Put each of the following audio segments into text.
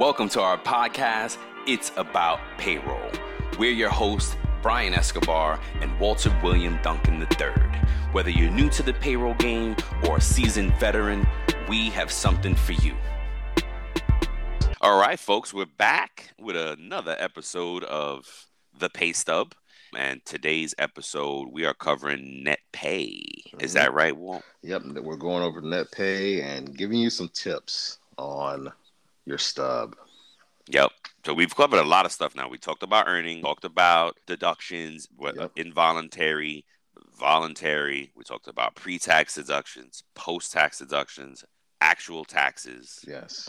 Welcome to our podcast, It's About Payroll. We're your hosts, Brian Escobar and Walter William Duncan III. Whether you're new to the payroll game or a seasoned veteran, we have something for you. All right, folks, we're back with another episode of The Pay Stub. And today's episode, we are covering net pay. Is mm-hmm. that right, Walt? Yep, we're going over net pay and giving you some tips on your stub. Yep. So we've covered a lot of stuff now. We talked about earning, talked about deductions, what Yep. involuntary, voluntary. We talked about pre-tax deductions, post-tax deductions, actual taxes, Yes.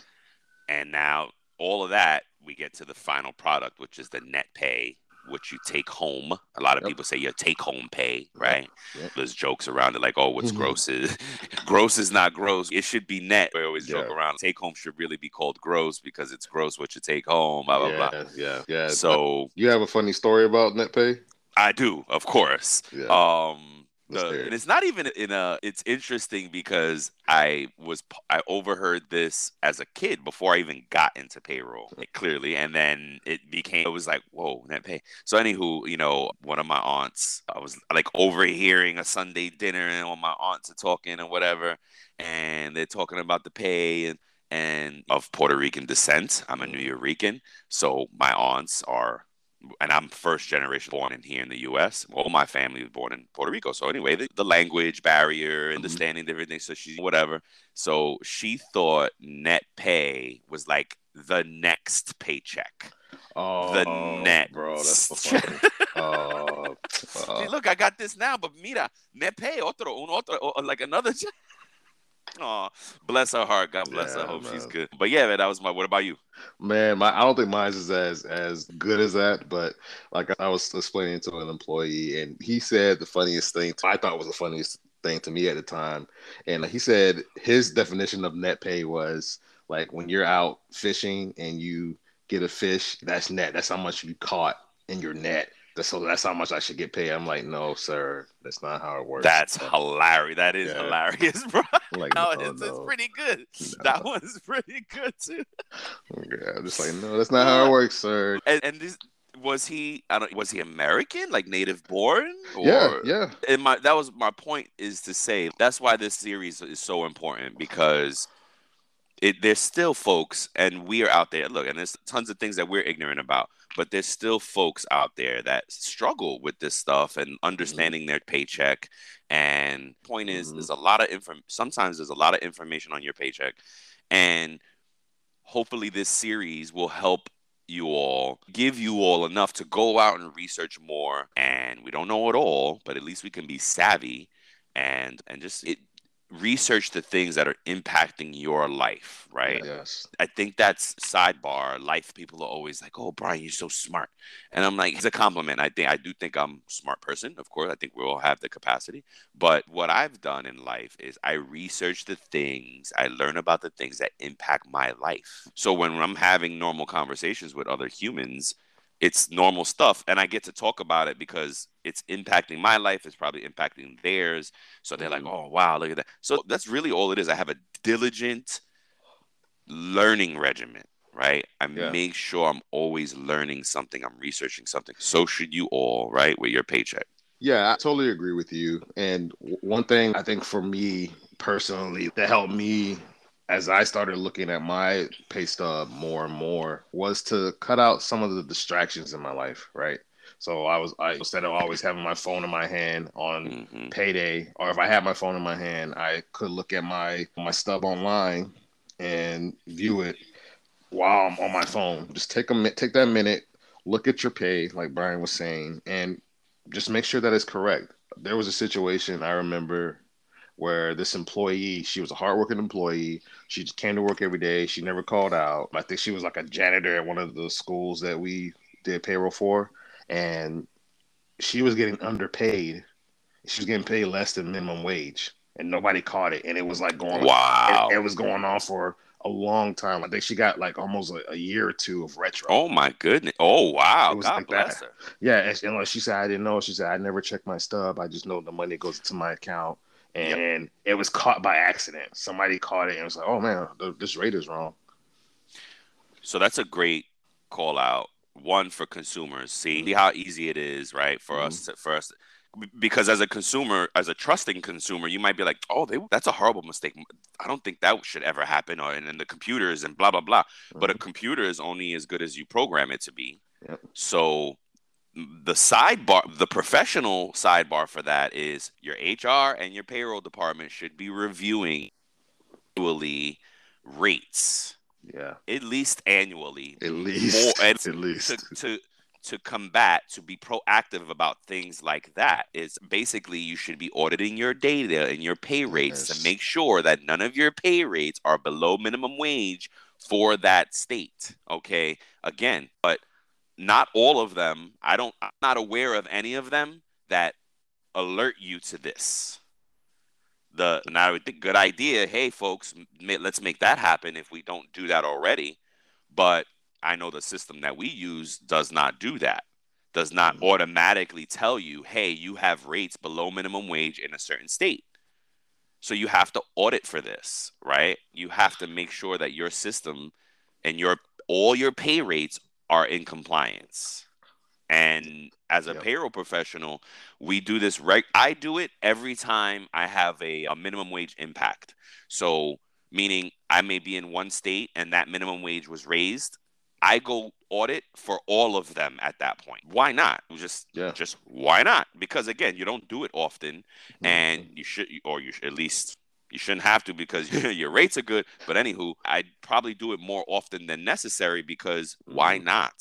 and now all of that we get to the final product, which is the net pay, which you take home. A lot of Yep. people say your take-home pay, right? Yep. There's jokes around it like, oh, what's Mhm. gross is gross is not gross. It should be net. We always joke around. Take home should really be called gross because it's gross what you take home. Blah blah yeah, blah. yeah, yeah. So you have a funny story about net pay? I do, of course. Yeah. Um, Hear it. Uh, and it's not even in a. It's interesting because I was I overheard this as a kid before I even got into payroll like, clearly, and then it became. It was like whoa, net pay. So anywho, you know, one of my aunts, I was like overhearing a Sunday dinner, and all my aunts are talking and whatever, and they're talking about the pay and and of Puerto Rican descent. I'm a New Yorican, so my aunts are and I'm first generation born in here in the U.S. All my family was born in Puerto Rico. So anyway, the, the language barrier, mm-hmm. understanding different things. So she whatever. So she thought net pay was like the next paycheck. Oh, the net. bro, that's so funny. Oh, Hey, look, I got this now, but mira, net pay, otro, un otro, or like another. Oh, bless her heart. God bless her. Yeah, Hope she's good. But yeah, man, that was my. What about you? man, my I don't think mine is as as good as that, but like I was explaining to an employee, and he said the funniest thing I thought was the funniest thing to me at the time, and he said his definition of net pay was like when you're out fishing and you get a fish, that's net. That's how much you caught in your net. That's so that's how much I should get paid. I'm like, no, sir, that's not how it works. That's hilarious. That is Yeah. hilarious, bro. Like, No, no, it's, it's pretty good. No. That one's pretty good too. Yeah, I'm just like, no, that's not how it works, sir. And, and this was he? I don't. Was he American, like native born? Or, Yeah, yeah. And my that was my point is to say that's why this series is so important because it there's still folks and we are out there. Look, and there's tons of things that we're ignorant about, but there's still folks out there that struggle with this stuff and understanding their paycheck. And point is, Mhm. there's a lot of inform. Sometimes there's a lot of information on your paycheck, and hopefully this series will help you all give you all enough to go out and research more and we don't know it all but at least we can be savvy and and just it research the things that are impacting your life right Yes. I think that's sidebar. Life people are always like, "Oh, Brian, you're so smart," and I'm like, it's a compliment. I think I do think I'm a smart person. Of course, I think we all have the capacity. But what I've done in life is I research the things, I learn about the things that impact my life. So when I'm having normal conversations with other humans, it's normal stuff, and I get to talk about it because it's impacting my life. It's probably impacting theirs. So they're like, Mhm. "Oh, wow, look at that." So that's really all it is. I have a diligent learning regimen, right? I Yeah. make sure I'm always learning something, I'm researching something. So should you all, right, with your paycheck. Yeah, I totally agree with you. And one thing I think for me personally that helped me as I started looking at my pay stub more and more was to cut out some of the distractions in my life, right? So I was I instead of always having my phone in my hand on hmm payday or if I had my phone in my hand, I could look at my my stub online and view it while I'm on my phone. Just take a take that minute, look at your pay, like Brian was saying, and just make sure that it's correct. There was a situation I remember where this employee, she was a hardworking employee. She just came to work every day. She never called out. I think she was like a janitor at one of the schools that we did payroll for, and she was getting underpaid. She was getting paid less than minimum wage, and nobody caught it. And it was like going Wow. it, it was going on for a long time. I think she got like almost a, a year or two of retro. Oh my goodness. Oh wow. God like bless that. her. Yeah, and, and like she said, I didn't know. She said, I never check my stub. I just know the money goes to my account. And it was caught by accident. Somebody caught it and was like, oh man, this rate is wrong. So that's a great call out. One for consumers, see mm-hmm. how easy it is, right, for mm-hmm. us to, for us because as a consumer, as a trusting consumer, you might be like, "Oh, they, that's a horrible mistake. I don't think that should ever happen." Or and then the computers and blah blah blah. Mm-hmm. But a mm-hmm. computer is only as good as you program it to be. Yep. So the sidebar, the professional sidebar for that is your HR and your payroll department should be reviewing annually rates. Yeah. At least annually. At least. More, at least. To, to, to combat, to be proactive about things like that is basically you should be auditing your data and your pay rates yes. to make sure that none of your pay rates are below minimum wage for that state. Okay. Again, but not all of them. I don't, I'm not aware of any of them that alert you to this. The now I would think good idea. Hey, folks, let's make that happen if we don't do that already. But I know the system that we use does not do that. Does not mm-hmm. automatically tell you, hey, you have rates below minimum wage in a certain state. So you have to audit for this, right? You have to make sure that your system and your all your pay rates are in compliance. And as a yep. payroll professional, we do this right. I do it every time I have a, a minimum wage impact. So meaning I may be in one state and that minimum wage was raised I go audit for all of them at that point. Why not? Just yeah. just why not? Because again, you don't do it often, mm-hmm. and you should, or you should, at least you shouldn't have to because your rates are good. But anywho, I'd probably do it more often than necessary because why mm-hmm. not?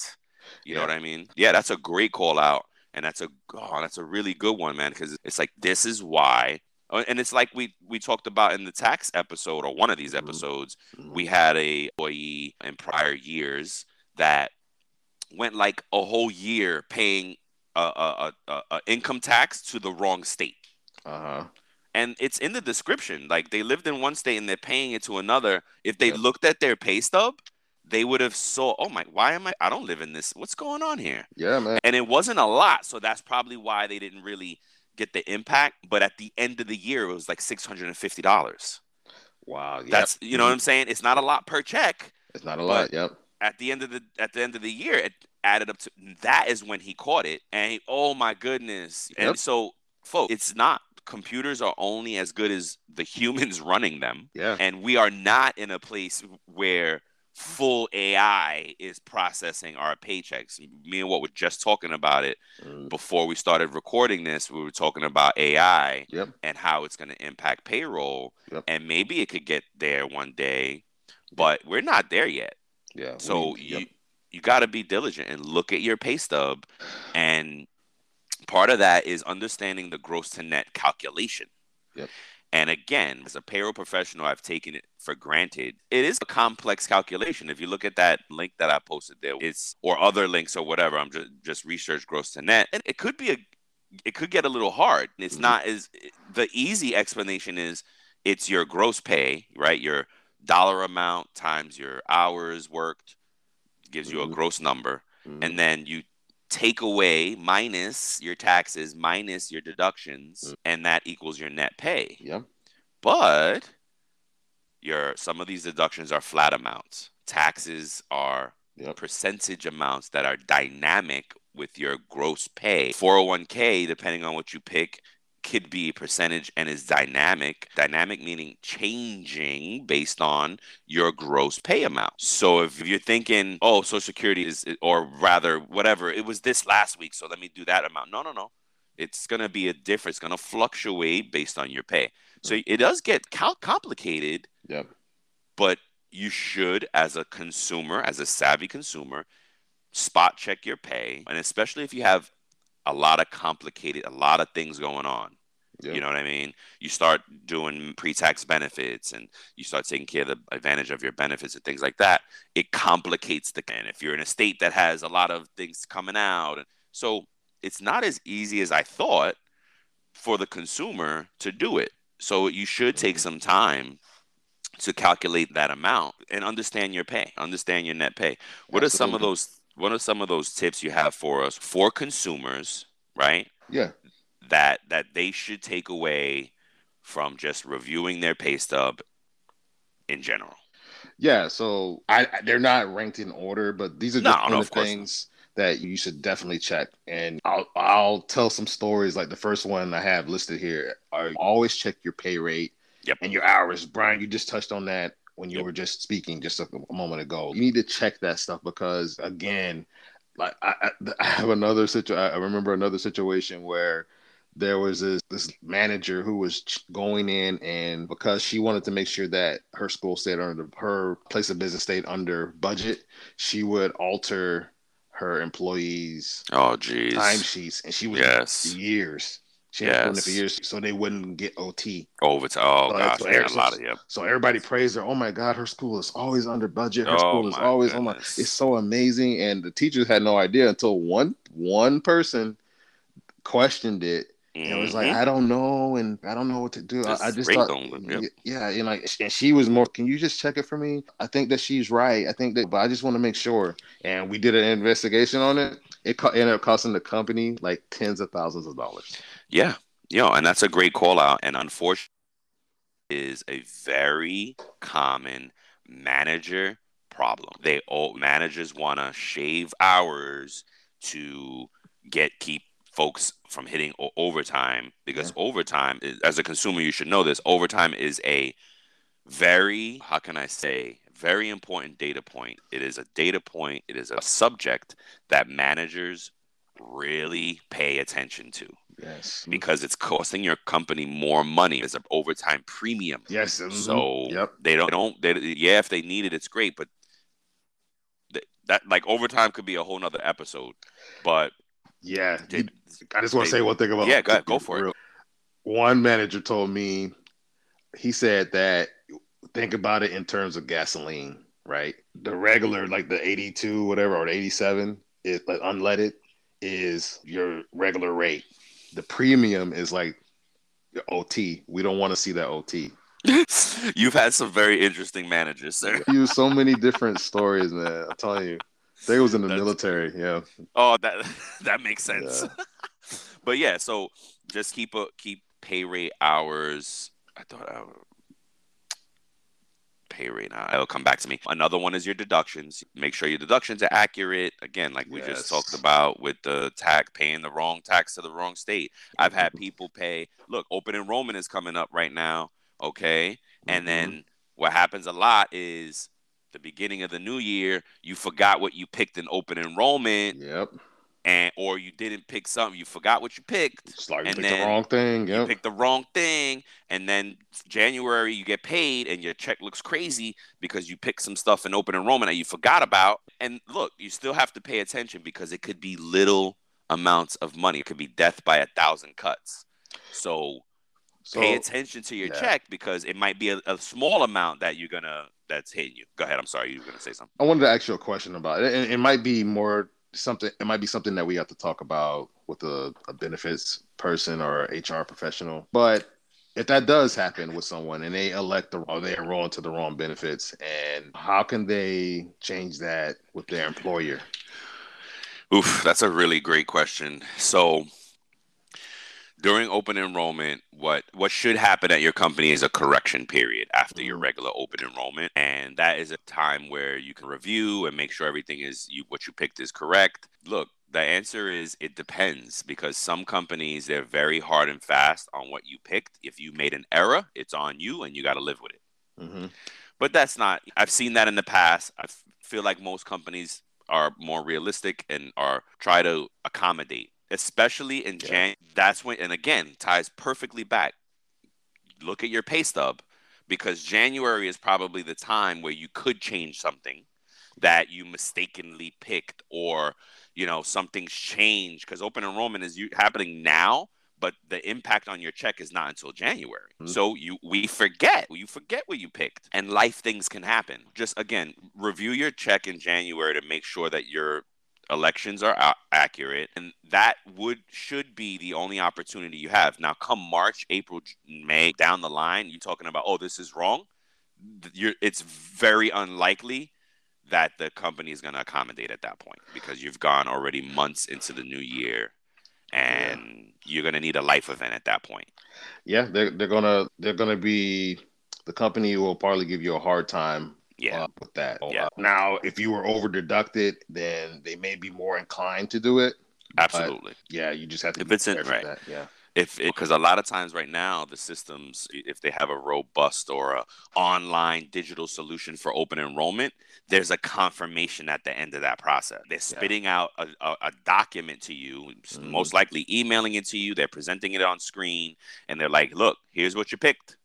You yeah. know what I mean? Yeah, that's a great call out, and that's a oh, that's a really good one, man. Because it's like this is why uh, and it's like we we talked about in the tax episode or one of these mm-hmm. episodes mm-hmm. we had a employee in prior years that went like a whole year paying a, a, a, a income tax to the wrong state. Uh-huh. And it's in the description. Like they lived in one state and they're paying it to another. If they yep. looked at their pay stub, they would have saw, oh my, why am I? I don't live in this. What's going on here? Yeah, man. And it wasn't a lot, so that's probably why they didn't really get the impact. But at the end of the year, it was like six hundred and fifty dollars. Wow, yep. that's you know what I'm saying. It's not a lot per check. It's not a lot. Yep at the end of the at the end of the year, it added up to that is when he caught it, and he, oh my goodness! Yep. And so, folks, it's not computers are only as good as the humans running them. Yeah, and we are not in a place where full AI is processing our paychecks. Me and what we're just talking about it mm. before we started recording this. We were talking about AI yep. and how it's going to impact payroll, yep. and maybe it could get there one day, but we're not there yet. Yeah. So we, you you got to be diligent and look at your pay stub, and part of that is understanding the gross to net calculation. Yep. And again, as a payroll professional, I've taken it for granted. It is a complex calculation. If you look at that link that I posted there, it's or other links or whatever. I'm just just research gross to net, and it could be a it could get a little hard. It's mm-hmm. not as the easy explanation is it's your gross pay, right? Your dollar amount times your hours worked gives you a mm-hmm. gross number mm-hmm. and then you take away minus your taxes minus your deductions mm-hmm. and that equals your net pay yeah but your some of these deductions are flat amounts taxes are yep. percentage amounts that are dynamic with your gross pay 401k depending on what you pick could be a percentage and is dynamic. Dynamic meaning changing based on your gross pay amount. So if you're thinking, oh, Social Security is, or rather, whatever, it was this last week, so let me do that amount. No, no, no. It's going to be a difference. It's going to fluctuate based on your pay. So it does get cal- complicated. Yeah. But you should, as a consumer, as a savvy consumer, spot check your pay. And especially if you have a lot of complicated, a lot of things going on. Yep. You know what I mean? You start doing pre-tax benefits and you start taking care of the advantage of your benefits and things like that. It complicates the and if you're in a state that has a lot of things coming out, so it's not as easy as I thought for the consumer to do it. So you should take some time to calculate that amount and understand your pay, understand your net pay. What Absolutely. are some of those what are some of those tips you have for us for consumers, right? Yeah. That that they should take away from just reviewing their pay stub in general. Yeah, so I they're not ranked in order, but these are No, just no, one of things that you should definitely check. And I'll I'll tell some stories. Like the first one I have listed here are always check your pay rate Yep. and your hours. Brian, you just touched on that when you Yep. were just speaking just a, a moment ago. You need to check that stuff because again, like I, I, have another situation. I remember another situation where there was this, this manager who was going in and because she wanted to make sure that her school stayed under her place of business stayed under budget she would alter her employees Oh, jeez. timesheets and she was Yes. years she was doing it for years so they wouldn't get ot Overtime. Oh So gosh, what man, Eric- a lot of so everybody praised her. Oh my God, her school is always under budget. Her Oh school is always oh my it's so amazing. And the teachers had no idea until one one person questioned it and it was like, Mhm. I don't know, and I don't know what to do. I, Just I just thought, them, yep. yeah, and like, and she was more. Can you just check it for me? I think that she's right. I think that, but I just want to make sure. And we did an investigation on it. It co- ended up costing the company like tens of thousands of dollars. Yeah, you know, and that's a great call out. And unfortunately, is a very common manager problem. They all managers want to shave hours to get keep folks from hitting o- overtime because overtime is, as a consumer you should know this overtime is a very how can i say very important data point it is a data point it is a subject that managers really pay attention to Yes. because it's costing your company more money as an overtime premium. Yes. mhm. So yep. they don't, don't they, yeah, if they need it, it's great, but th- that like overtime could be a whole nother episode. But Yeah. they- I just want to say one thing about Yeah, go ahead, go for it. One manager told me he said that think about it in terms of gasoline, right? The regular, like the 82, whatever, or the 87, is like unleaded is your regular rate. The premium is like your OT. We don't want to see that OT. you've had some very interesting managers, sir. Use so many different stories, man. I'm telling you. They was in the That's- military, yeah. Oh, that that makes sense. Yeah. but yeah, so just keep a keep pay rate hours. I thought I pay rate. Now it'll come back to me. Another one is your deductions. Make sure your deductions are accurate. Again, like we Yes. just talked about with the tax paying the wrong tax to the wrong state. I've had people pay. Look, open enrollment is coming up right now. Okay, and Mhm. then what happens a lot is the beginning of the new year, you forgot what you picked in open enrollment Yep. And or you didn't pick something, you forgot what you picked, like And picked the wrong thing. you picked the wrong thing, and then January you get paid and your check looks crazy because you picked some stuff in open enrollment that you forgot about. And look, you still have to pay attention because it could be little amounts of money. It could be death by a thousand cuts. So So pay attention to your yeah. check because it might be a, a small amount that you're gonna that's hitting you. Go ahead. I'm sorry, you were gonna say something. I wanted to ask you a question about it. And it might be more something. It might be something that we have to talk about with a, a benefits person or HR professional. But if that does happen with someone and they elect the, or they enroll into the wrong benefits, and how can they change that with their employer? Oof, that's a really great question. So during open enrollment, what what should happen at your company is a correction period after your Mhm. regular open enrollment, and that is a time where you can review and make sure everything is you what you picked is correct. Look, the answer is it depends because some companies they're very hard and fast on what you picked. If you made an error, it's on you and you got to live with it. hmm But that's not. I've seen that in the past. I feel like most companies are more realistic and are try to accommodate, especially in Yeah. Jan. That's when, and again, ties perfectly back. Look at your pay stub, because January is probably the time where you could change something that you mistakenly picked, or you know something's changed. Because open enrollment is happening now, but the impact on your check is not until January. Mhm. So you we forget you forget what you picked, and life things can happen. Just again, review your check in January to make sure that your elections are a- accurate, and that would should be the only opportunity you have. Now, come March, April, May down the line, you're talking about oh this is wrong. You're, it's very unlikely that the company is going to accommodate at that point because you've gone already months into the new year and you're going to need a life event at that point. Yeah, they're they're gonna they're gonna be the company will probably give you a hard time Yeah. uh, with that. Yeah. Now, if you were over deducted, then they may be more inclined to do it. Absolutely. Yeah, you just have to If be it's in- prepared for right. that. Yeah. if because a lot of times right now the systems if they have a robust or a online digital solution for open enrollment there's a confirmation at the end of that process they're spitting out a, a, a document to you Mhm. most likely emailing it to you they're presenting it on screen and they're like look here's what you picked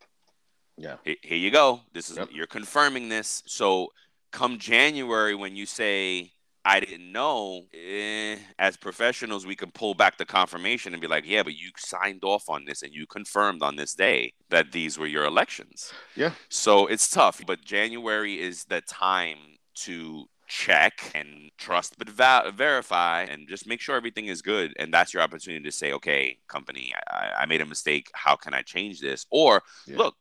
Yeah. He- here you go this is Yep. you're confirming this so come january when you say I didn't know. Eh, as professionals, we can pull back the confirmation and be like, "Yeah, but you signed off on this and you confirmed on this day that these were your elections." Yeah. So it's tough, but January is the time to check and trust, but va- verify and just make sure everything is good. And that's your opportunity to say, "Okay, company, I, I made a mistake. How can I change this?" Or Yeah. look.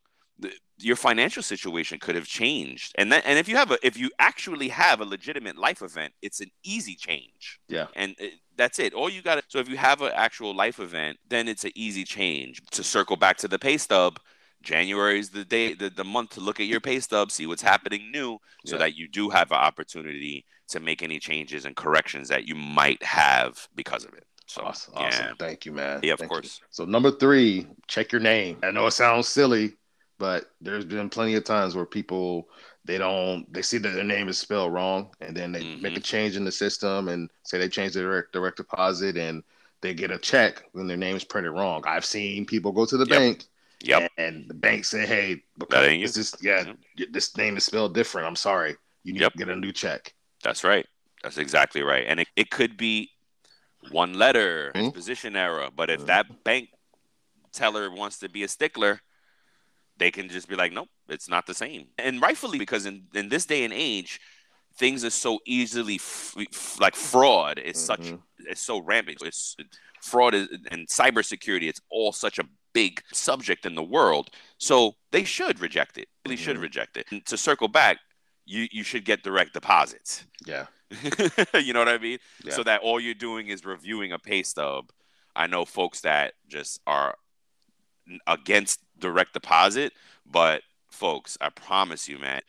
Your financial situation could have changed and then and if you have a if you actually have a legitimate life event it's an easy change Yeah. and it, that's it all you got so if you have an actual life event then it's an easy change to circle back to the pay stub january is the day the, the month to look at your pay stub see what's happening new so Yeah. that you do have an opportunity to make any changes and corrections that you might have because of it so Awesome. yeah awesome. Thank you, man. Yeah, of Thank you. course. So number three, check your name. I know it sounds silly, but there's been plenty of times where people they don't they see that their name is spelled wrong, and then they Mhm. make a change in the system and say they changed their direct, direct deposit and they get a check when their name is printed wrong. I've seen people go to the Yep. bank yep and the bank say, "Hey, because ain't you." this is yeah, this name is spelled different. I'm sorry. You need Yep. to get a new check." That's right. That's exactly right. And it, it could be one letter, Mhm. position error. But if Mhm. that bank teller wants to be a stickler, they can just be like, nope, it's not the same. And rightfully, because in, in this day and age, things are so easily f- f- like fraud is such Mhm. it's so rampant. It's fraud is, and cybersecurity. It's all such a big subject in the world. So they should reject it. Really should Mhm. reject it. And to circle back, you you should get direct deposits. Yeah. you know what I mean? Yeah. So that all you're doing is reviewing a pay stub. I know folks that just are against direct deposit, but folks, I promise you, man,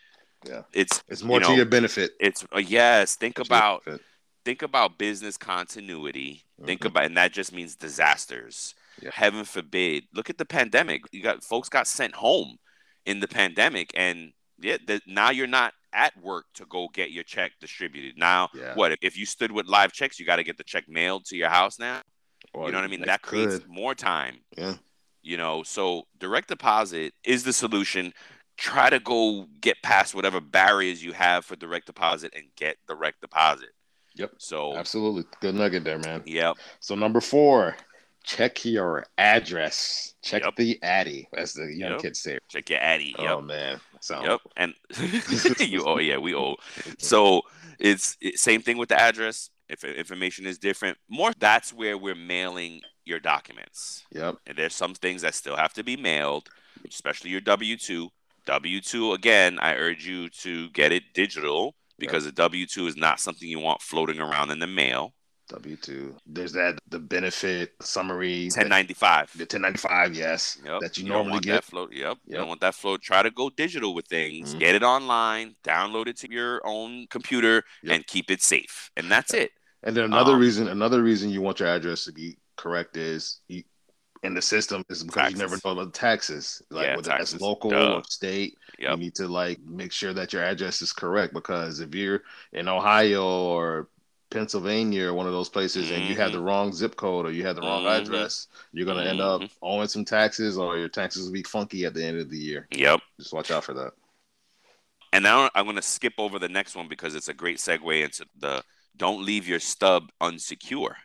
Yeah. it's It's more you to your benefit. it's uh, yes. Think your about think about business continuity. Think Mhm. about, and that just means disasters. Yeah. Heaven forbid. Look at the pandemic. You got folks got sent home in the pandemic, and yeah, the, now you're not at work to go get your check distributed. Now, Yeah. what if you stood with live checks? You got to get the check mailed to your house now. Or you know what I mean? That creates could. more time. Yeah. You know, so direct deposit is the solution. Try to go get past whatever barriers you have for direct deposit and get direct deposit. Yep. So, Absolutely. Good nugget there, man. yep. So number four, check your address. Check Yep. the Addy, as the young Yep. kids say. Check your Addy. Oh, yep. Oh man. So Yep. And you oh yeah, we owe. So it's it, same thing with the address. If information is different, more that's where we're mailing your documents. Yep. And there's some things that still have to be mailed, especially your W two. W two again, I urge you to get it digital because a W two is not something you want floating around in the mail. W two. There's that the benefit summary. Ten ninety five. The 1095, yes. Yep. That you don't normally get. That float. Yep. You don't want that float. Try to go digital with things. Mhm. Get it online. Download it to your own computer Yep. and keep it safe. And that's it. And then another Um, reason, another reason you want your address to be correct is you, in the system is because you never Taxes. know about the taxes. Like Yeah, whether taxes. that's local Duh. or state, you need to like make sure that your address is correct. Because if you're in Ohio or Pennsylvania or one of those places and you have the wrong zip code or you have the wrong Mhm. address, you're gonna end up Mhm. owing some taxes or your taxes will be funky at the end of the year. Yep. Just watch out for that. And now I'm going to skip over the next one because it's a great segue into the don't leave your stub unsecure.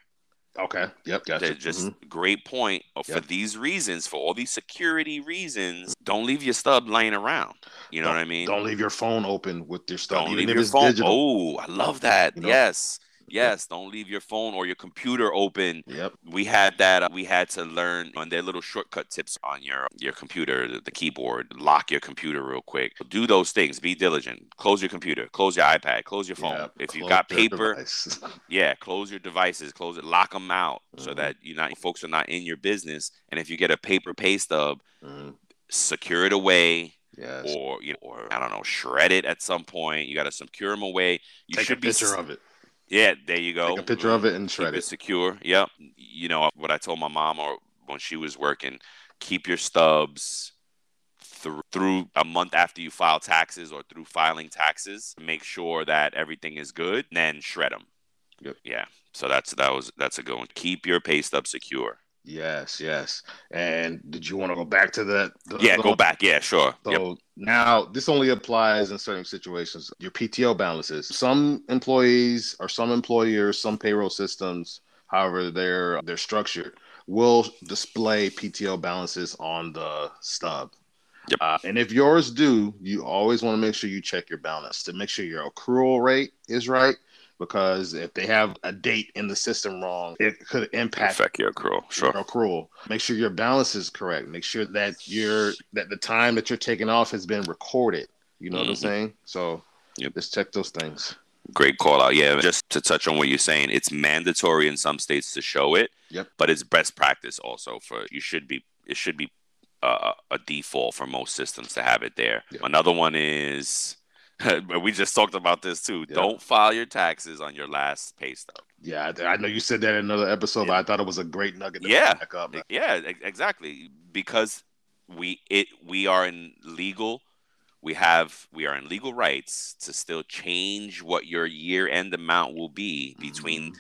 Okay. Yep. Gotcha. They're just Mhm. great point. Uh, For Yep. these reasons, for all these security reasons, don't leave your stub laying around. You know what I mean? Don't leave your phone open with your stuff, Don't leave your phone. digital. Oh, I love that. You know? Yes. Yes. Don't leave your phone or your computer open. Yep. We had that. uh, we had to learn on their little shortcut tips on your your computer, the, the keyboard. Lock your computer real quick. Do those things. Be diligent. Close your computer. Close your iPad. Close your phone. Yep. If you got paper, yeah, close your devices. Close it. Lock them out so Mhm. that you not folks are not in your business. And if you get a paper pay stub, Mhm. secure it away Yes. or you know, or I don't know, shred it at some point. You got to secure them away. You Take should a be picture of it. Yeah, there you go. Take a picture of it and Keep shred it it. secure. Yep. You know what I told my mom or when she was working, keep your stubs through through a month after you file taxes or through filing taxes. Make sure that everything is good, then shred them. Yep. Yeah. So that's that was that's a good one. Keep your pay stub secure. Yes, yes. And did you want to go back to that? the- Yeah, the- go back. Yeah, sure. So Yep. now this only applies in certain situations. Your PTO balances. Some employees or some employers, some payroll systems, however they're they're structured, will display PTO balances on the stub. Yep. Uh, and if yours do, you always want to make sure you check your balance to make sure your accrual rate is right. Because if they have a date in the system wrong, it could impact Affect your accrual. Sure. your accrual. Make sure your balance is correct. Make sure that your that the time that you're taking off has been recorded. You know what I'm Mhm. saying? So Yep. just check those things. Great call out. Yeah, just to touch on what you're saying, it's mandatory in some states to show it. Yep. But it's best practice also for you should be it should be uh, a default for most systems to have it there. Yep. Another one is we just talked about this too. Yeah. Don't file your taxes on your last pay stub. Yeah, I, I know you said that in another episode, but I thought it was a great nugget. To Yeah. back up. Yeah, exactly. Because we it we are in legal we have we are in legal rights to still change what your year end amount will be between Mhm.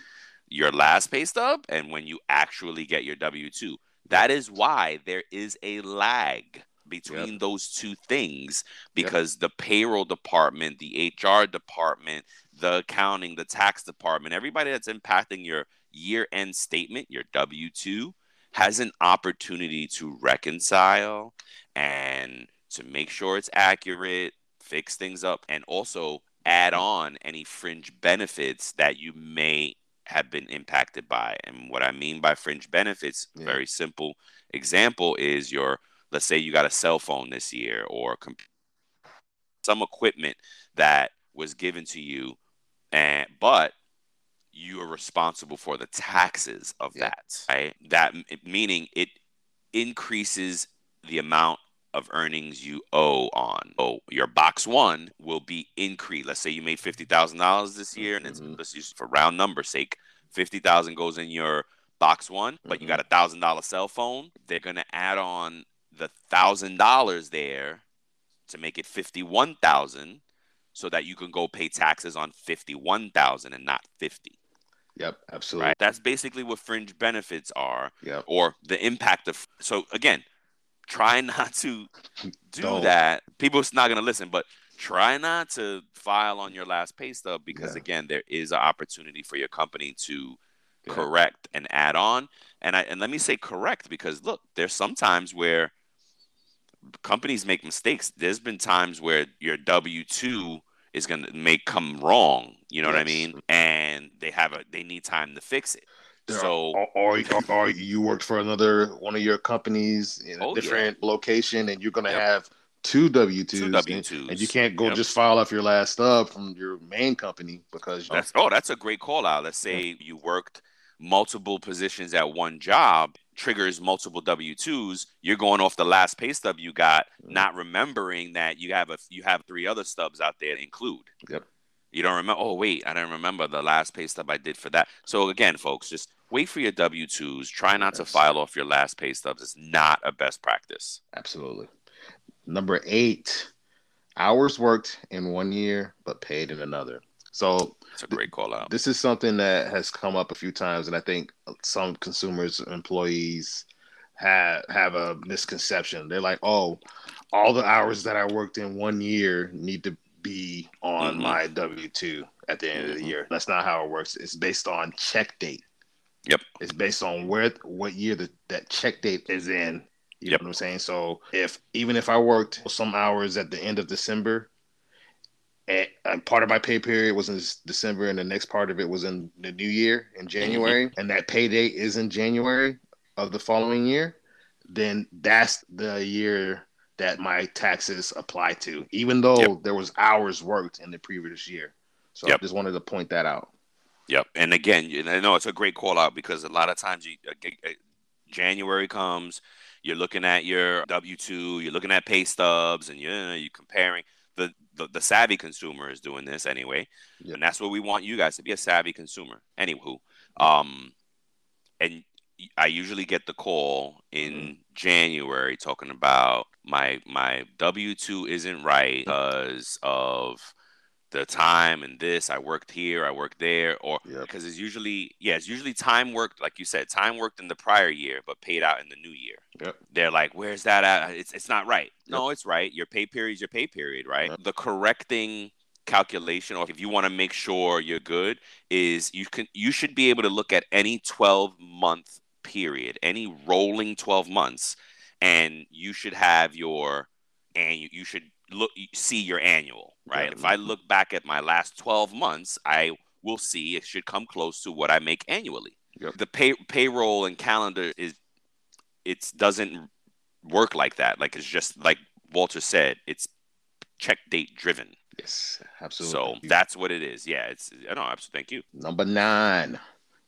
your last pay stub and when you actually get your W 2. That is why there is a lag between those two things because the payroll department, the HR department, the accounting, the tax department, everybody that's impacting your year end statement, your W 2, has an opportunity to reconcile and to make sure it's accurate, fix things up, and also add on any fringe benefits that you may have been impacted by. And what I mean by fringe benefits, Yeah. very simple example is your let's say you got a cell phone this year or some equipment that was given to you and but you are responsible for the taxes of Yeah. that right that meaning it increases the amount of earnings you owe on oh your box one will be increased let's say you made $50000 this year and it's Mhm. let's use for round number sake 50000 goes in your box one but you Mhm. got a thousand dollar cell phone they're going to add on the thousand dollars there to make it 51000 so that you can go pay taxes on 51000 and not 50 Yep, absolutely. right that's basically what fringe benefits are Yep. or the impact of so again try not to do Don't. that people's not going to listen but try not to file on your last pay stub because Yeah. again there is an opportunity for your company to Yeah. correct and add on and I, and let me say correct because look there's sometimes where companies make mistakes there's been times where your w2 is going to may come wrong you know what i mean and they have a they need time to fix it There so are- or, or, you worked for another one of your companies in a Oh, yeah. different location, and you're gonna Yep. have two W twos, two w2s and you can't go Yep. just file off your last stub from your main company because That's oh, that's a great call out. Let's say you worked multiple positions at one job, triggers multiple W twos. You're going off the last pay stub you got, Mhm. not remembering that you have a you have three other stubs out there to include. Yep. You don't remember? Oh wait, I don't remember the last pay stub I did for that. So again, folks, just wait for your W twos. Try not to file off your last pay stubs. It's not a best practice. absolutely. Number eight, hours worked in one year but paid in another. So It's a great call out. this is something that has come up a few times, and I think some consumers, employees, have have a misconception. They're like, "Oh, all the hours that I worked in one year need to be on Mhm. my W two at the end of the Mhm. year." That's not how it works. It's based on check date. Yep. It's based on where what year the, that check date is in. You Yep. know what I'm saying? So if even if I worked some hours at the end of December, and, part of my pay period was in December, and the next part of it was in the new year in January, and that pay date is in January of the following year, then that's the year that my taxes apply to, even though Yep. there was hours worked in the previous year. So Yep. I just wanted to point that out. Yep. And again, you- I know it's a great call out because a lot of times you uh, uh, January comes, you're looking at your W two, you're looking at pay stubs, and you're you comparing. The, the, savvy consumer is doing this anyway, and that's what we want you guys to be a savvy consumer. Anywho, um, and I usually get the call in mm-hmm. January talking about my my W two isn't right because of the time and this. I worked here, I worked there, or yep. because it's usually yeah, it's usually time worked, like you said, time worked in the prior year but paid out in the new year. Yep. They're like, where's that at? It's it's not right. Yep. No, it's right. Your pay period is your pay period, right? The correcting calculation or if you want to make sure you're good is you can you should be able to look at any 12 month period any rolling 12 months and you should have your and you should look see your annual right? yeah. if i look back at my last 12 months i will see it should come close to what i make annually. Yep. the pay payroll and calendar is it doesn't work like that. Like it's just like walter said it's check date driven. Yes absolutely. So that's what it is. Yeah it's i know absolutely. Thank you. Number nine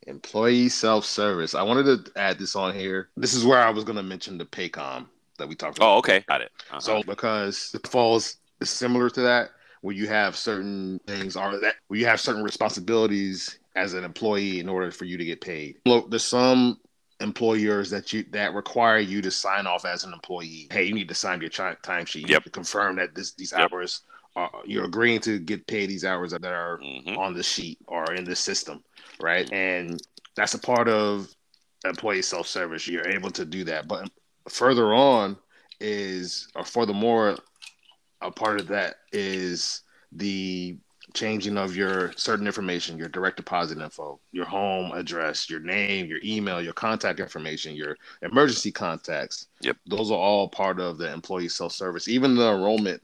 employee self-service. I wanted to add this on here. This is where i was going to mention the paycom that we talked about oh okay got it uh-huh. so because it falls similar to that where you have certain things are that where you have certain responsibilities as an employee in order for you to get paid look there's some employers that you that require you to sign off as an employee hey you need to sign your timesheet you yep. to confirm that this these yep. hours are, you're agreeing to get paid these hours that are mm-hmm. on the sheet or in the system right? And that's a part of employee self service. You're able to do that. But further on is, or furthermore, a part of that is the changing of your certain information, your direct deposit info, your home address, your name, your email, your contact information, your emergency contacts. Yep. Those are all part of the employee self service. Even the enrollment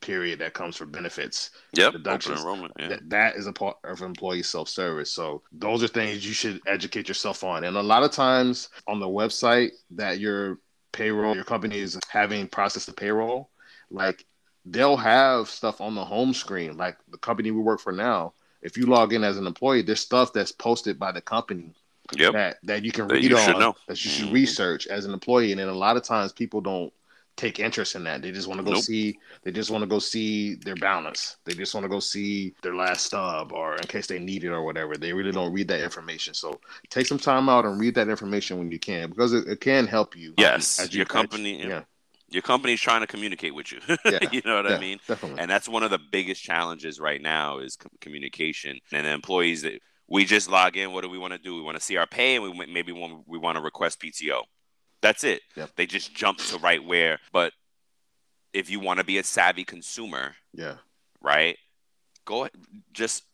period that comes for benefits. Yep, deductions. enrollment. Yeah. That, that is a part of employee self service. So those are things you should educate yourself on. And a lot of times on the website that your payroll, your company is having processed the payroll, like they'll have stuff on the home screen. Like the company we work for now, if you log in as an employee, there's stuff that's posted by the company yep. that that you can that read you on that you should mm-hmm. research as an employee. And then a lot of times people don't take interest in that. They just want to go nope. see. They just want to go see their balance. They just want to go see their last stub, or in case they need it or whatever. They really don't read that information. So take some time out and read that information when you can, because it, it can help you. Yes, um, you, your company. yeah. Your company's trying to communicate with you. Yeah, you know what yeah, I mean? Definitely. And that's one of the biggest challenges right now is communication. And the employees that we just log in. What do we want to do? We want to see our pay, and we maybe we want to request PTO. That's it. Yep. They just jump to right where. But if you want to be a savvy consumer, yeah, right, go just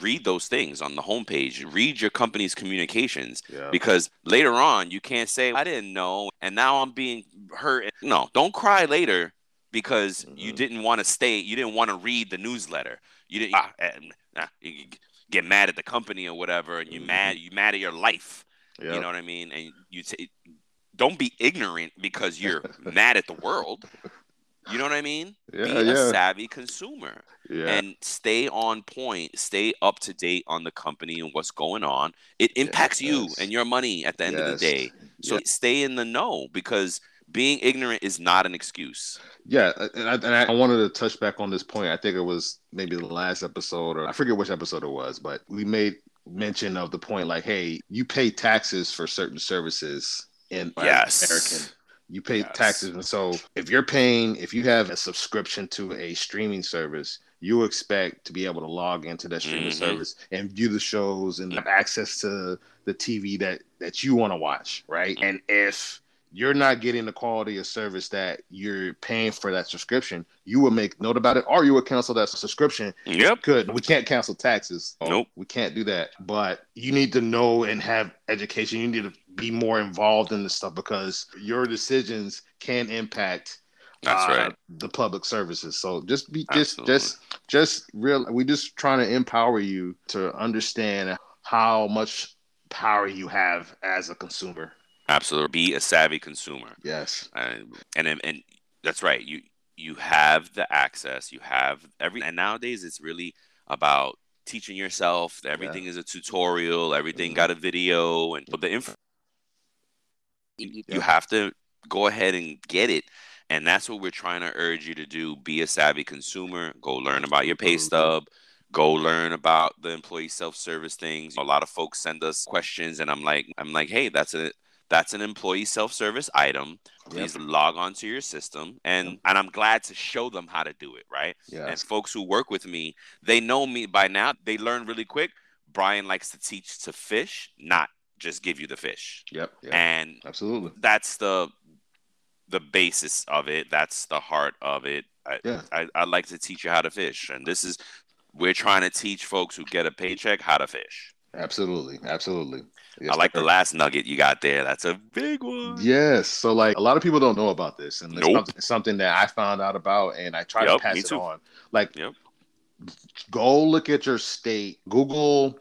read those things on the homepage. Read your company's communications yeah. because later on you can't say I didn't know and now I'm being hurt. No, don't cry later because mm-hmm. you didn't want to stay. You didn't want to read the newsletter. You didn't ah, and, ah, you get mad at the company or whatever, and you mm-hmm. mad you mad at your life. Yep. You know what I mean? And you t- don't be ignorant because you're mad at the world. You know what I mean? Yeah, be yeah. a savvy consumer. Yeah. And stay on point, stay up to date on the company and what's going on. It impacts yes. you and your money at the end yes. of the day. So yes. stay in the know because being ignorant is not an excuse. Yeah, and I, and I, wanted to touch back on this point. I think it was maybe the last episode, or I forget which episode it was, but we made mention of the point like, hey, you pay taxes for certain services in yes. American. You pay yes. taxes, and so if you're paying, if you have a subscription to a streaming service, you expect to be able to log into that streaming mm-hmm. service and view the shows and have access to the TV that that you want to watch, right? And if you're not getting the quality of service that you're paying for that subscription, you will make note about it, or you would cancel that subscription. Yep. Good. We can't cancel taxes. Nope. We can't do that. But you need to know and have education. You need to be more involved in this stuff because your decisions can impact that's uh, right. The public services. So just be just Absolutely. just just real. We just trying to empower you to understand how much power you have as a consumer. Absolutely, be a savvy consumer. Yes, and and and that's right. You you have the access. You have every. And nowadays, it's really about teaching yourself. Everything yeah. is a tutorial. Everything mm-hmm. got a video, and but the info You, you have to go ahead and get it. And that's what we're trying to urge you to do. Be a savvy consumer. Go learn about your pay mm-hmm. stub. Go learn about the employee self-service things. A lot of folks send us questions, and I'm like, I'm like, hey, that's a that's an employee self-service item. Please yep. log onto your system, and yep. and I'm glad to show them how to do it. Right. Yeah. And folks who work with me, they know me by now. They learn really quick. Brian likes to teach to fish, not just give you the fish. Yep. yep. And absolutely, that's the the basis of it. That's the heart of it. I, yeah. I, I like to teach you how to fish, and this is we're trying to teach folks who get a paycheck how to fish. Absolutely, absolutely. Yes, I like the last nugget you got there. That's a big one. Yes. So like a lot of people don't know about this, and it's, nope. something, something, that I found out about, and I try yep, to pass it on. Like, yep. go look at your state. Google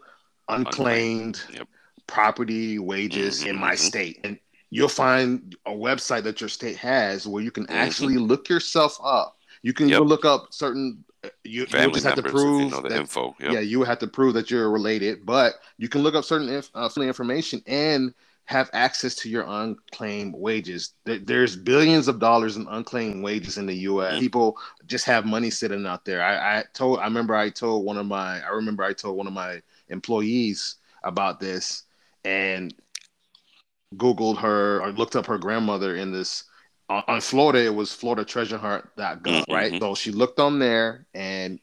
unclaimed, unclaimed. Property wages mm-hmm, in my mm-hmm. state, and you'll find a website that your state has where you can mm-hmm. actually look yourself up. You can yep. look up certain. Uh, you, you just have to prove you know the that, info. Yep. Yeah, you have to prove that you're related, but you can look up certain inf- uh, information and have access to your unclaimed wages. There's billions of dollars in unclaimed wages in the U.S. Mm-hmm. People just have money sitting out there. I, I told. I remember I told one of my. I remember I told one of my employees about this, and Googled her or looked up her grandmother in this on, on Florida. It was FloridaTreasureHunt.gov, mm-hmm. right? So she looked on there, and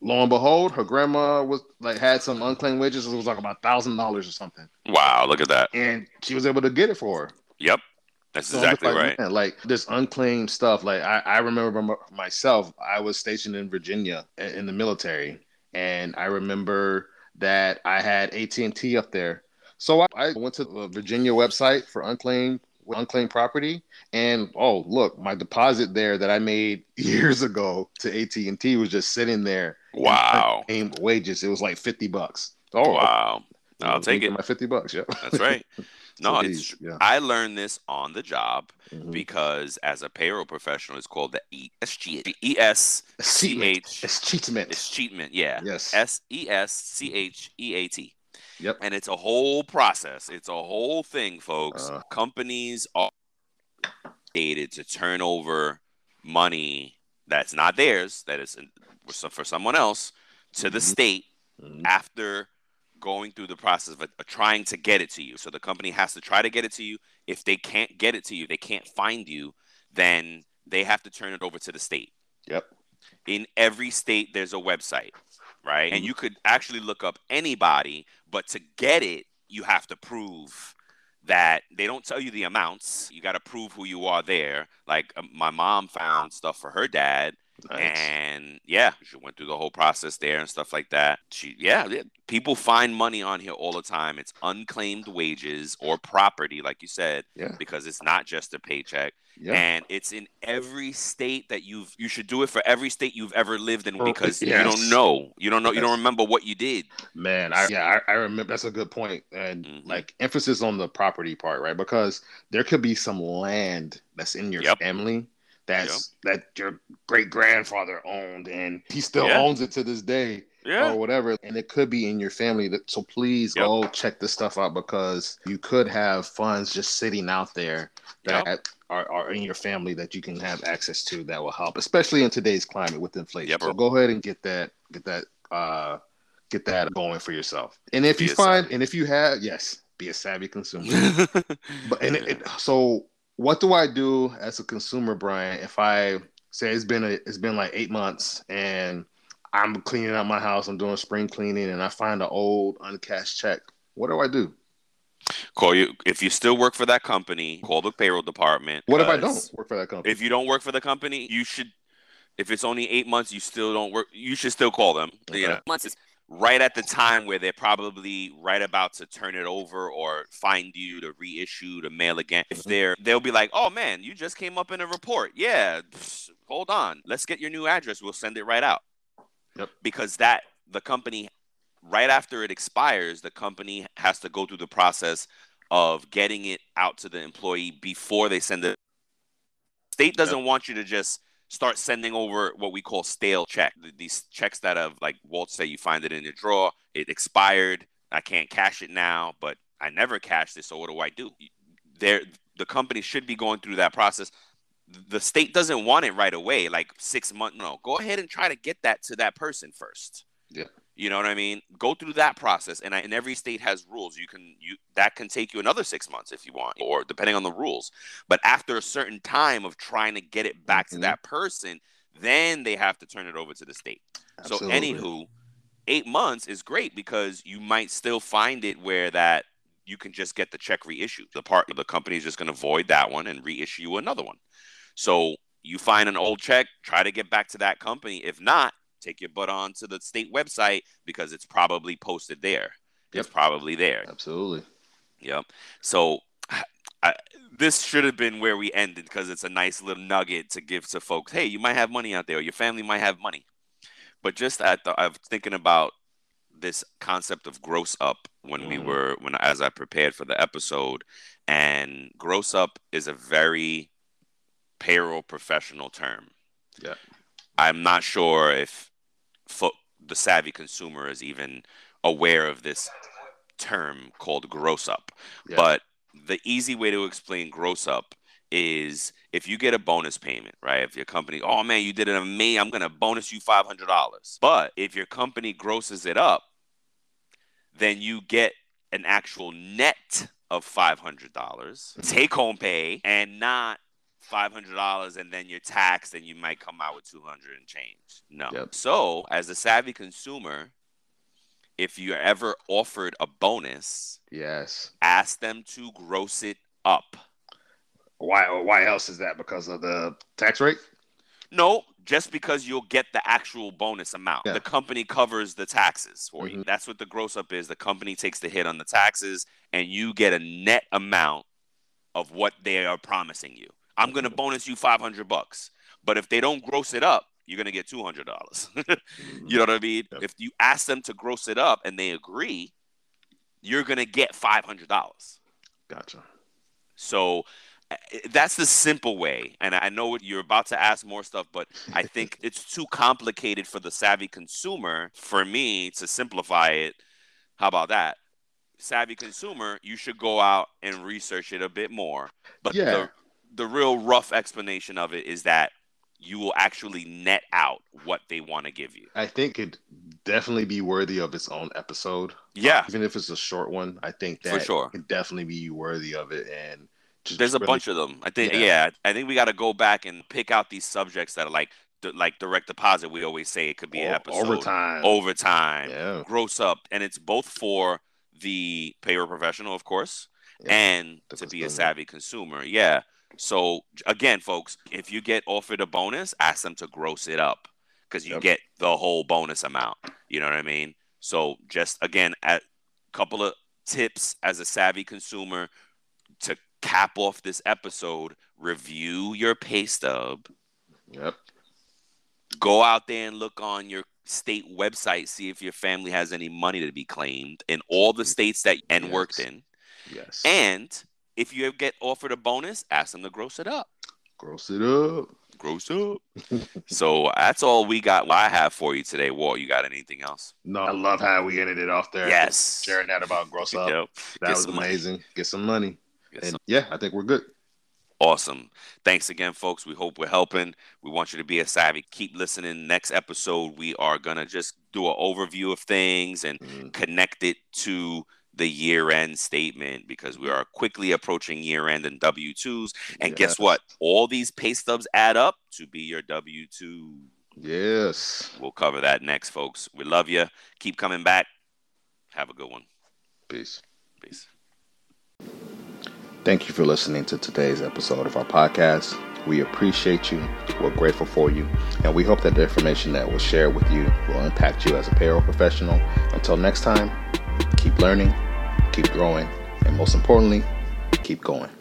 lo and behold, her grandma was like had some unclaimed wages. It was like about thousand dollars or something. Wow, look at that! And she was able to get it for her. Yep. That's so exactly like, right. Man, like this unclaimed stuff. Like I, I remember myself, I was stationed in Virginia in the military, and I remember that I had AT and T up there, so I, I went to the Virginia website for unclaimed unclaimed property, and oh look, my deposit there that I made years ago to AT and T was just sitting there. Wow, wages. It was like fifty bucks. Oh wow, I'll take it. My fifty bucks. Yeah, that's right. No, so it's yeah. I learned this on the job mm-hmm. because as a payroll professional, it's called the ESG. E S C H. escheatment. It's cheatment. Yeah. Yes. S E S C H E A T. Yep. And it's a whole process. It's a whole thing, folks. Uh, Companies are dated to turn over money that's not theirs, that is for someone else, to the mm-hmm. state mm-hmm. after going through the process of, of, trying to get it to you. So the company has to try to get it to you. If they can't get it to you, they can't find you, then they have to turn it over to the state. Yep. In every state, there's a website right? And mm-hmm. you could actually look up anybody, but to get it, you have to prove that they don't tell you the amounts. You got to prove who you are there. Like um, my mom found stuff for her dad. Nice. And yeah, she went through the whole process there and stuff like that. She, yeah, people find money on here all the time. It's unclaimed wages or property, like you said, yeah. because it's not just a paycheck. Yeah. And it's in every state that you've you should do it for every state you've ever lived in because yes. you don't know. You don't know you don't remember what you did. Man, I yeah, I, I remember that's a good point. And mm-hmm. like emphasis on the property part, right? Because there could be some land that's in your yep. family that's yep. that your great grandfather owned and he still yeah. owns it to this day yeah. or whatever. And it could be in your family. That, so please yep. go check this stuff out because you could have funds just sitting out there that yep. are, are in your family that you can have access to that will help, especially in today's climate with inflation. So go ahead and get that, get that, uh, get that going for yourself. And if be you find, savvy. and if you have, yes, be a savvy consumer. but and it, it, so, what do I do as a consumer, Brian? If I say it's been a, it's been like eight months and I'm cleaning out my house. I'm doing spring cleaning, and I find an old uncashed check. What do I do? Call you if you still work for that company. Call the payroll department. What if I don't work for that company? If you don't work for the company, you should. If it's only eight months, you still don't work. You should still call them. Okay. You know, months is right at the time where they're probably right about to turn it over or find you to reissue to mail again. If mm-hmm. they're, they'll be like, "Oh man, you just came up in a report. Yeah, hold on, let's get your new address. We'll send it right out." Yep. Because that the company right after it expires, the company has to go through the process of getting it out to the employee before they send it. State doesn't yep. want you to just start sending over what we call stale check. These checks that have like Walt say you find it in your drawer, it expired. I can't cash it now, but I never cashed it. So what do I do? There, the company should be going through that process. The state doesn't want it right away, like six months. No, go ahead and try to get that to that person first. Yeah. You know what I mean? Go through that process, and, I, and every state has rules. You can you that can take you another six months if you want, or depending on the rules. But after a certain time of trying to get it back to mm-hmm. that person, then they have to turn it over to the state. So, Absolutely. anywho, eight months is great because you might still find it where that you can just get the check reissued. The part the company is just going to void that one and reissue you another one. So you find an old check, try to get back to that company. If not, take your butt on to the state website because it's probably posted there. It's probably there. Absolutely. Yep. So I, this should have been where we ended because it's a nice little nugget to give to folks. Hey, you might have money out there, or your family might have money. But just at the, I was thinking about this concept of gross up when we Mhm. were when as I prepared for the episode, and gross up is a very payroll professional term. Yeah. I'm not sure if the savvy consumer is even aware of this term called gross up. Yeah. But the easy way to explain gross up is if you get a bonus payment, right? If your company, oh man, you did it on me, I'm gonna bonus you five hundred dollars. But if your company grosses it up, then you get an actual net of five hundred dollars mm-hmm. take home pay and not five hundred dollars and then you're taxed and you might come out with two hundred and change. No. Yep. So as a savvy consumer, if you're ever offered a bonus, yes. ask them to gross it up. Why? Why else is that? Because of the tax rate? No, just because you'll get the actual bonus amount. Yeah. The company covers the taxes for you. Mhm. That's what the gross up is. The company takes the hit on the taxes and you get a net amount of what they are promising you. I'm going to bonus you 500 bucks. But if they don't gross it up, you're going to get $200. you know what I mean? Yep. If you ask them to gross it up and they agree, you're going to get $500. Gotcha. So uh, that's the simple way. And I know what you're about to ask more stuff, but I think it's too complicated for the savvy consumer for me to simplify it. How about that? Savvy consumer, you should go out and research it a bit more. But Yeah. the, the real rough explanation of it is that you will actually net out what they want to give you. I think it'd definitely be worthy of its own episode. Yeah, Even if it's a short one, I think that For sure. could definitely be worthy of it. And just there's a really- bunch of them. I think Yeah. yeah, I think we got to go back and pick out these subjects that are like like direct deposit. We always say it could be an episode overtime. overtime, Yeah. gross up, and it's both for the payer professional, of course, Yeah, and the to be a savvy consumer. Yeah. So again, folks, if you get offered a bonus, ask them to gross it up because you Yep. get the whole bonus amount. You know what I mean? So just again, a couple of tips as a savvy consumer to cap off this episode: review your pay stub Yep. go out there and look on your state website see if your family has any money to be claimed in all the states that you and worked in Yes. and if you get offered a bonus ask them to gross it up Gross it up. gross up so that's all we got i have for you today walt you got anything else No, I love how we ended it off there. yes Sharing that about gross up. Yep. That Get was some money. amazing. Get some money. Get And some- yeah, I think we're good. Awesome. Thanks again, folks. We hope we're helping. We want you to be a savvy. Keep listening. Next episode, we are going to just do an overview of things and Mhm. connect it to the year end statement because we are quickly approaching year end and W 2s. And guess what? All these pay stubs add up to be your W 2. Yes. We'll cover that next, folks. We love you. Keep coming back. Have a good one. Peace. Peace. Thank you for listening to today's episode of our podcast. We appreciate you. We're grateful for you. And we hope that the information that was shared with you will impact you as a payroll professional. Until next time, keep learning, keep growing, and most importantly, keep going.